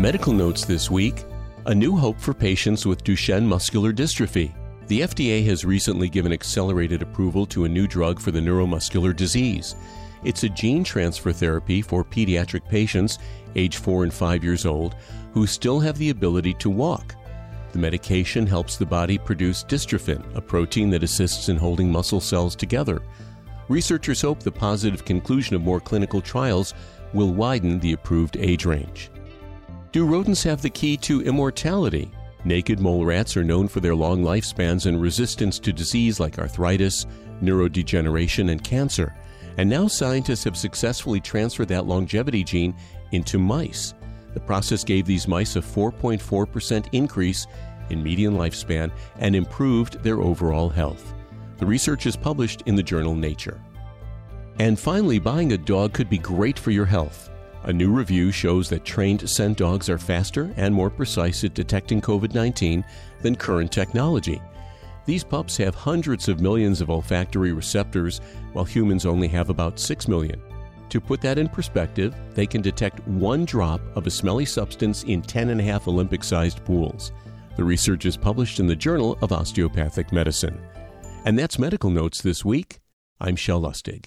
Medical notes this week a new hope for patients with Duchenne muscular dystrophy. The FDA has recently given accelerated approval to a new drug for the neuromuscular disease. It's a gene transfer therapy for pediatric patients age 4 and 5 years old who still have the ability to walk. The medication helps the body produce dystrophin, a protein that assists in holding muscle cells together. Researchers hope the positive conclusion of more clinical trials will widen the approved age range. Do rodents have the key to immortality? Naked mole rats are known for their long lifespans and resistance to disease like arthritis, neurodegeneration, and cancer. And now scientists have successfully transferred that longevity gene into mice. The process gave these mice a 4.4% increase in median lifespan and improved their overall health. The research is published in the journal Nature. And finally, buying a dog could be great for your health. A new review shows that trained scent dogs are faster and more precise at detecting COVID 19 than current technology. These pups have hundreds of millions of olfactory receptors, while humans only have about 6 million. To put that in perspective, they can detect one drop of a smelly substance in 10 and a half Olympic sized pools. The research is published in the Journal of Osteopathic Medicine. And that's Medical Notes this week. I'm Shel Lustig.